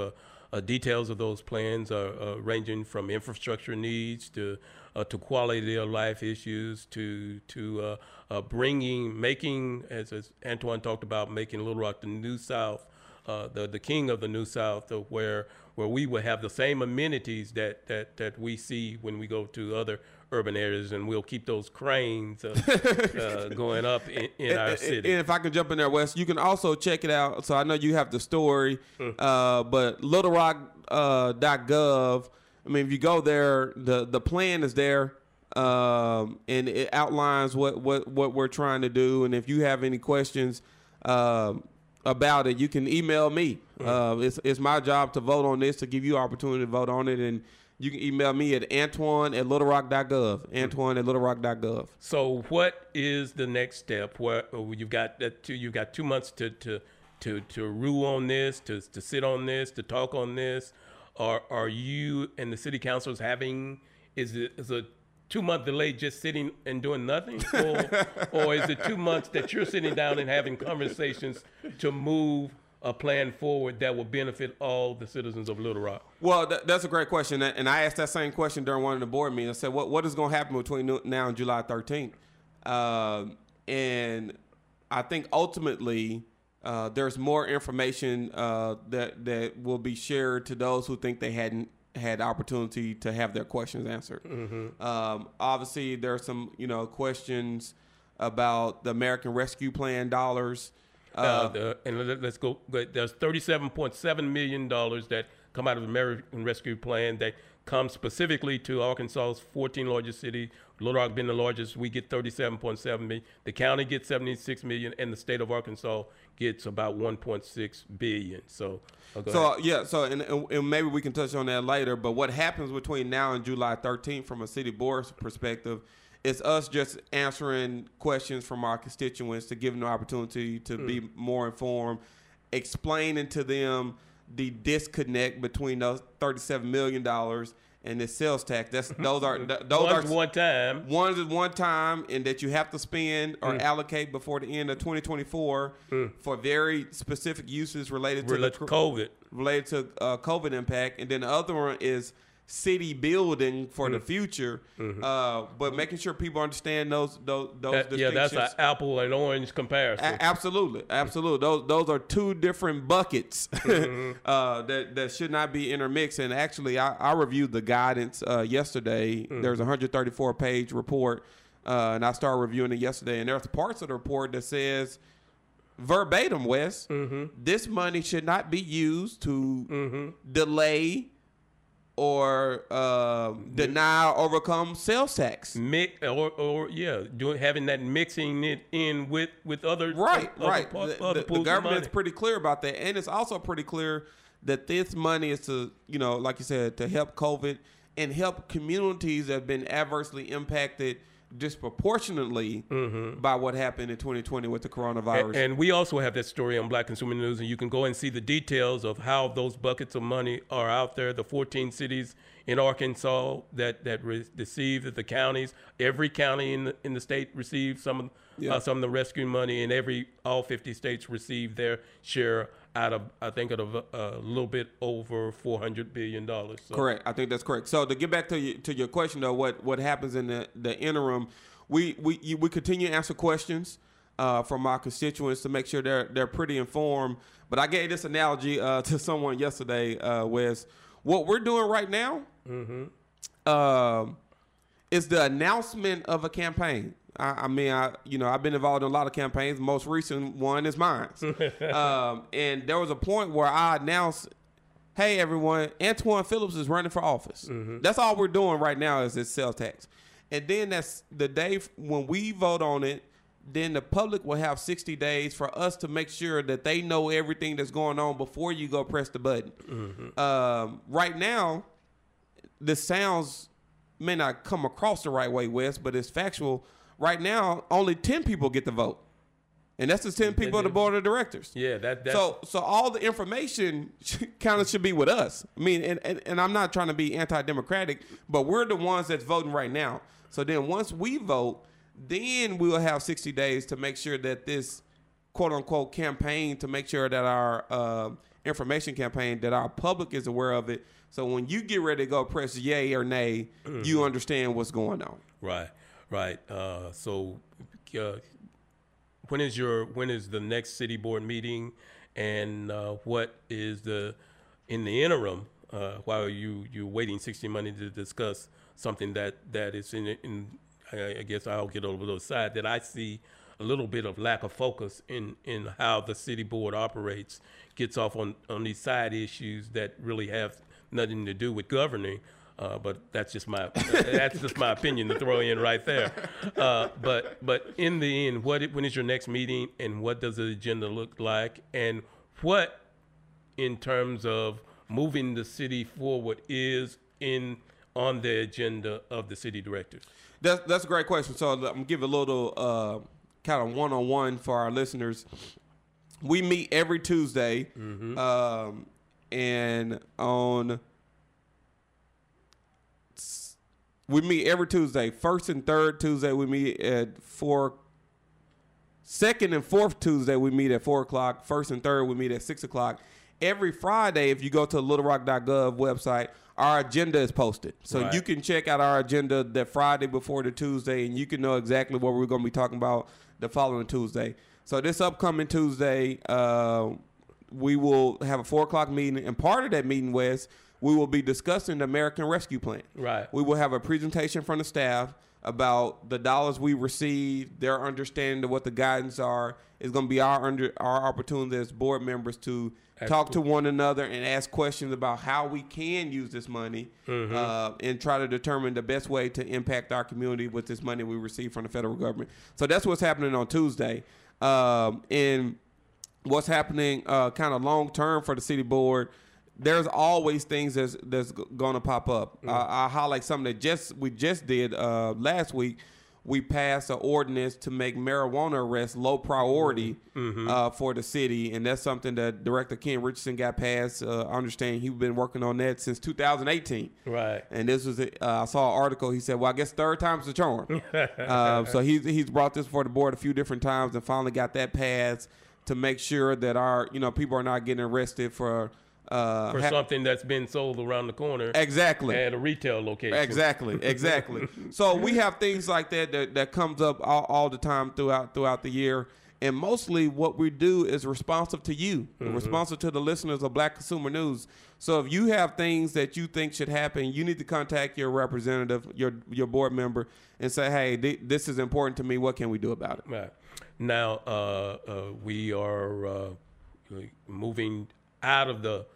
uh, details of those plans, are uh, ranging from infrastructure needs to uh, to quality of life issues to to uh, uh, bringing, making, as, as Antwan talked about, making Little Rock the new South uh, the the king of the New South, where where we will have the same amenities that, that that we see when we go to other urban areas, and we'll keep those cranes uh, uh, going up in, in our And- city. And if I can jump in there, Wes, you can also check it out. So I know you have the story, Hmm. uh, but littlerock.gov. Uh, dot gov, I mean, if you go there, the the plan is there, um, and it outlines what, what what we're trying to do. And if you have any questions um, about it, you can email me. Hmm. Uh, it's it's my job to vote on this to give you opportunity to vote on it, and you can email me at Antwan at littlerock.gov. Antwan at littlerock.gov. So, what is the next step? Where oh, uh, you've got two, you've got two months to to to to rule on this, to to sit on this, to talk on this. Are are you and the city councilors having? Is it is a two month delay just sitting and doing nothing, or or is it two months that you're sitting down and having conversations to move a plan forward that will benefit all the citizens of Little Rock? Well, that, that's a great question, and I asked that same question during one of the board meetings. I said, "What what is going to happen between now and July 13th?" Um, and I think ultimately uh, there's more information uh, that that will be shared to those who think they hadn't had opportunity to have their questions answered. Um, obviously, there are some you know questions about the American Rescue Plan dollars. Uh, the, and let- let's go. There's 37.7 million dollars that come out of the American Rescue Plan that comes specifically to Arkansas's 14 largest city. Little Rock being the largest, we get 37.7 million. The county gets 76 million, and the state of Arkansas gets about 1.6 billion. So, go So ahead. yeah, so and, and and maybe we can touch on that later. But what happens between now and July 13th, from a city board's perspective, is us just answering questions from our constituents to give them the opportunity to be more informed, explaining to them the disconnect between those 37 million dollars and the sales tax. That's those are th- those One's are one time. one is one time and that you have to spend Mm. or allocate before the end of 2024 for very specific uses related to the COVID. related to uh, COVID impact, and then the other one is city building for Mm. the future. Uh, but making sure people understand those those those Mm-hmm. That- yeah, that's an apple and orange comparison. A- absolutely, absolutely. Those those are two different buckets Mm-hmm. uh, that that should not be intermixed. And actually, I, I reviewed the guidance uh, yesterday. Mm. There's a 134 page report, uh, and I started reviewing it yesterday. And there's parts of the report that says verbatim, Wes, Mm-hmm. this money should not be used to delay or uh, deny or overcome sales tax. Mix or, or yeah, doing having that mixing it in with with other Right, other, right. po- The, other the- the government's pretty clear about that, and it's also pretty clear that this money is to, you know, like you said, to help COVID and help communities that have been adversely impacted disproportionately by what happened in 2020 with the coronavirus. And, and we also have that story on Black Consumer News, and you can go and see the details of how those buckets of money are out there. The 14 cities in Arkansas that that re- received the counties, every county in the in the state received some of Yeah. uh, some of the rescue money, and every all 50 states received their share out of I think of a, a little bit over 400 billion dollars. So, Correct. I think that's correct. So to get back to your, to your question though, what what happens in the, the interim? We we you, we continue to answer questions uh, from our constituents to make sure they're they're pretty informed. But I gave this analogy uh, to someone yesterday, uh, Wes. What we're doing right now um, is the announcement of a campaign. I, I mean, I you know I've been involved in a lot of campaigns. Most recent one is mine, um, and there was a point where I announced, "Hey, everyone, Antwan Phillips is running for office." That's all we're doing right now is this sales tax, and then that's the day when we vote on it. Then the public will have 60 days for us to make sure that they know everything that's going on before you go press the button. Um, right now, this sounds may not come across the right way, Wes, but it's factual. Right now, only ten people get the vote, and that's the ten people of the board of directors. Yeah, that that's So, so all the information kind of should be with us. I mean, and, and, and I'm not trying to be anti-democratic, but we're the ones that's voting right now. So then, once we vote, then we will have 60 days to make sure that this quote unquote campaign to make sure that our uh, information campaign that our public is aware of it. So when you get ready to go press yay or nay, you understand what's going on. Right, right. Uh, so, uh, when is your when is the next city board meeting, and uh, what is the in the interim uh, while you you waiting sixty money to discuss something that that is in in I I guess I'll get over the side that I see a little bit of lack of focus in in how the city board operates, gets off on on these side issues that really have nothing to do with governing. Uh, but that's just my that's just my opinion to throw in right there. Uh, but but in the end, what when is your next meeting, and what does the agenda look like, and what in terms of moving the city forward is in on the agenda of the city directors? That's that's a great question. So I'm gonna give a little uh, kind of one on one for our listeners. We meet every Tuesday, um, and on we meet every Tuesday. First and third Tuesday we meet at four. Second and fourth Tuesday we meet at four o'clock. First and third we meet at six o'clock. Every Friday, if you go to the littlerock.gov website, our agenda is posted. So Right. you can check out our agenda that Friday before the Tuesday, and you can know exactly what we're going to be talking about the following Tuesday. So this upcoming Tuesday, uh, we will have a four o'clock meeting, and part of that meeting, Wes, we will be discussing the American Rescue Plan. Right. We will have a presentation from the staff about the dollars we receive, their understanding of what the guidance are. It's going to be our under our opportunity as board members to talk to one another and ask questions about how we can use this money uh, and try to determine the best way to impact our community with this money we receive from the federal government. So that's what's happening on Tuesday. Um, and what's happening uh, kind of long term for the city board there's always things that's that's going to pop up uh, i'll highlight something that just we just did uh, last week we passed an ordinance to make marijuana arrests low priority uh, for the city and that's something that director ken richardson got passed uh, i understand he's been working on that since 2018 Right. and this was, uh, I saw an article. He said, "Well, I guess third time's the charm." uh, so he's he's brought this before the board a few different times and finally got that passed to make sure that our you know people are not getting arrested for uh, For ha- something that's been sold around the corner exactly. at a retail location. Exactly, exactly. so we have things like that that, that comes up all, all the time throughout throughout the year, and mostly what we do is responsive to you, responsive to the listeners of Black Consumer News. So if you have things that you think should happen, you need to contact your representative, your your board member, and say, "Hey, th- this is important to me. What can we do about it?" Right. Now uh, uh, we are uh, moving out of the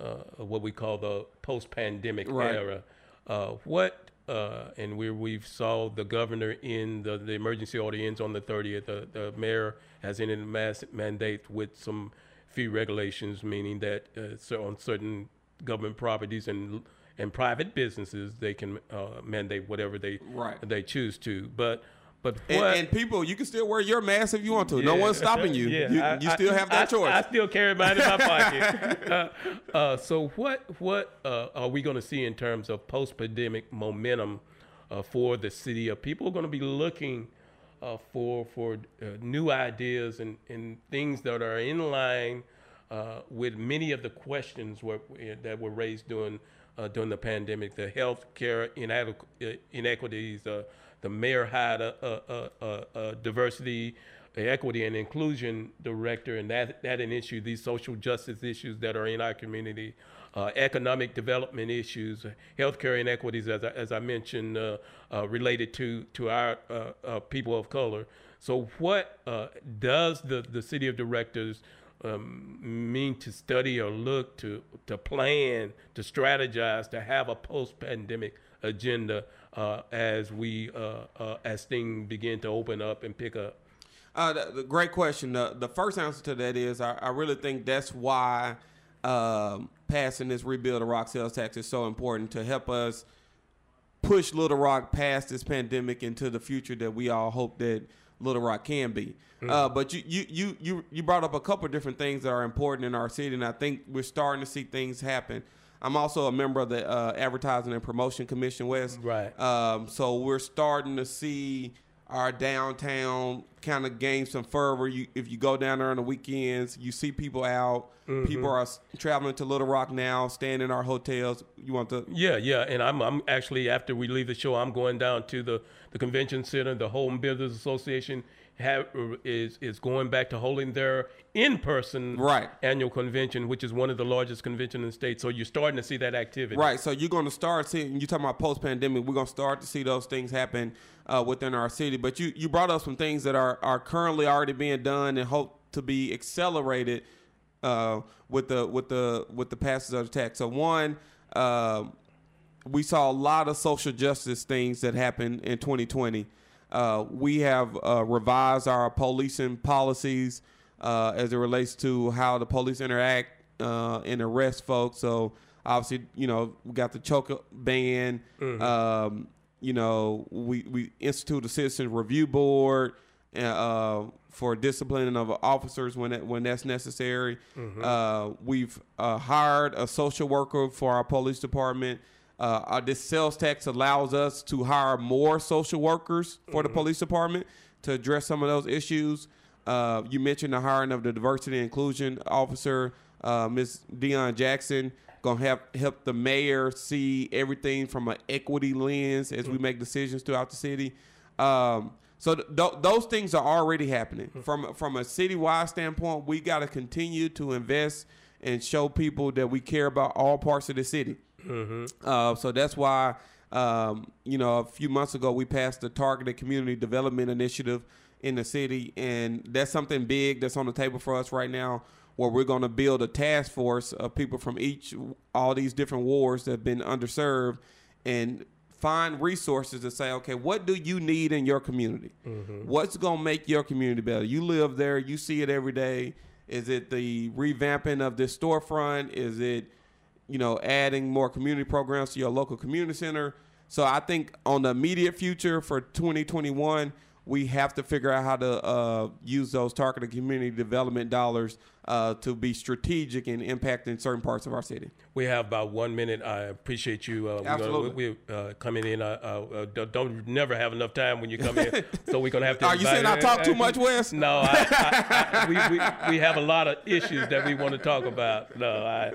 uh, what we call the post-pandemic Right. era. Uh, what uh, and we we've saw the governor in the, the emergency audience on the 30th. The, the mayor has entered a mass mandate with some fee regulations, meaning that uh, so on certain government properties and and private businesses they can uh, mandate whatever they Right. they choose to. But but And, and people, you can still wear your mask if you want to. No one's stopping you. Yeah, you, I- you I- still have that I, choice. I still carry mine in my pocket. uh, uh, so what what uh, are we going to see in terms of post pandemic momentum uh, for the city? Are people are going to be looking uh, for for uh, new ideas and, and things that are in line uh, with many of the questions were, that were raised during uh, during the pandemic, the health care inadequ- uh, inequities, uh, the mayor had a, a, a, a, diversity, equity, and inclusion director, and that that an issue. These social justice issues that are in our community, uh, economic development issues, healthcare inequities, as I, as I mentioned, uh, uh, related to to our uh, uh, people of color. So, what uh, does the the city of directors um, mean to study or look to to plan to strategize to have a post pandemic agenda uh, as we uh, uh, as things begin to open up and pick up. Uh, the, the great question. The, the first answer to that is I, I really think that's why um, passing this rebuild of rock sales tax is so important to help us push Little Rock past this pandemic into the future that we all hope that Little Rock can be. Uh, but you, you you you you brought up a couple of different things that are important in our city, and I think we're starting to see things happen. I'm also a member of the uh, Advertising and Promotion Commission Wes. Right. Um, so we're starting to see our downtown kind of gain some fervor. You, if you go down there on the weekends, you see people out. People are traveling to Little Rock now, staying in our hotels. You want to? Yeah, yeah, and I'm I'm actually after we leave the show, I'm going down to the the convention center. The Home Builders Association have is is going back to holding their in-person Right. annual convention, which is one of the largest conventions in the state. So you're starting to see that activity. Right. So you're going to start seeing. You talking about post pandemic? We're going to start to see those things happen uh, within our city. But you you brought up some things that are are currently already being done and hope to be accelerated uh, with the with the with the passage of the tax. So one. um we saw a lot of social justice things that happened in 2020. Uh, we have uh, revised our policing policies uh, as it relates to how the police interact uh, and arrest folks. So obviously, you know, we got the choke ban. Um, you know, we we institute a citizen review board uh, for disciplining of officers when that, when that's necessary. Uh, we've uh, hired a social worker for our police department. Uh, uh, this sales tax allows us to hire more social workers for the police department to address some of those issues. Uh, you mentioned the hiring of the diversity and inclusion officer, uh, Ms. Dion Jackson, gonna help help the mayor see everything from an equity lens as we make decisions throughout the city. Um, so th- th- those things are already happening from from a citywide standpoint. We got to continue to invest and show people that we care about all parts of the city. Uh, so that's why, um, you know, a few months ago we passed the Targeted Community Development Initiative in the city, and that's something big that's on the table for us right now, where we're going to build a task force of people from each all these different wards that have been underserved, and find resources to say, okay, what do you need in your community? What's going to make your community better? You live there, you see it every day. Is it the revamping of this storefront? Is it you know, adding more community programs to your local community center. So I think on the immediate future for 2021, we have to figure out how to uh, use those targeted community development dollars uh, to be strategic and impacting certain parts of our city. We have about one minute. I appreciate you. Uh, we're gonna- Absolutely. we, uh, coming in. Uh, uh, don't, don't never have enough time when you come in, so we're gonna have to. Are you saying I talk too much, Wes? No, I, I, I, we, we, we have a lot of issues that we want to talk about. No, I,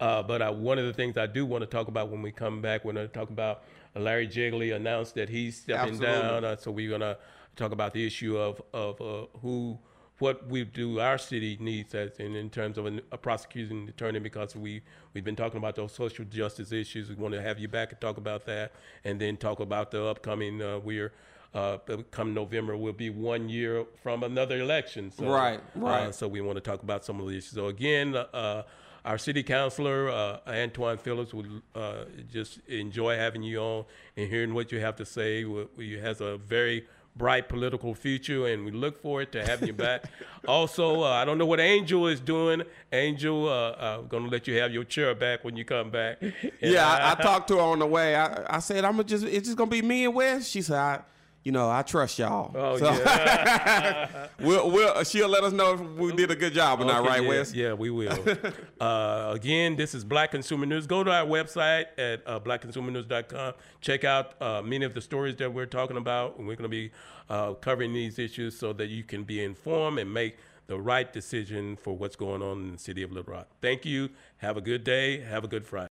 uh, but I, one of the things I do want to talk about when we come back, we're going to talk about Larry Jegley announced that he's stepping Absolutely. down. Uh, so we're going to talk about the issue of of uh, who. What we do, our city needs as in, in terms of an, a prosecuting attorney, because we we've been talking about those social justice issues. We want to have you back and talk about that, and then talk about the upcoming. Uh, we're uh, come November will be one year from another election. So, Right, uh, right. so we want to talk about some of the issues. So again, uh, our city councilor uh, Antwan Phillips would uh, just enjoy having you on and hearing what you have to say. We- we- has a very bright political future, and we look forward to having you back. also, uh, I don't know what Angel is doing. Angel, uh, I'm going to let you have your chair back when you come back. And Yeah, I, I talked to her on the way. I, I said, I'm gonna just it's just gonna be me and Wes. She said, I, you know, I trust y'all. Oh So- yeah. we'll, we'll, she'll let us know if we did a good job or not, right, yeah, Wes? Yeah, we will. uh, again, this is Black Consumer News. Go to our website at uh, blackconsumernews.com. Check out uh, many of the stories that we're talking about. And we're going to be uh, covering these issues so that you can be informed and make the right decision for what's going on in the city of Little Rock. Thank you. Have a good day. Have a good Friday.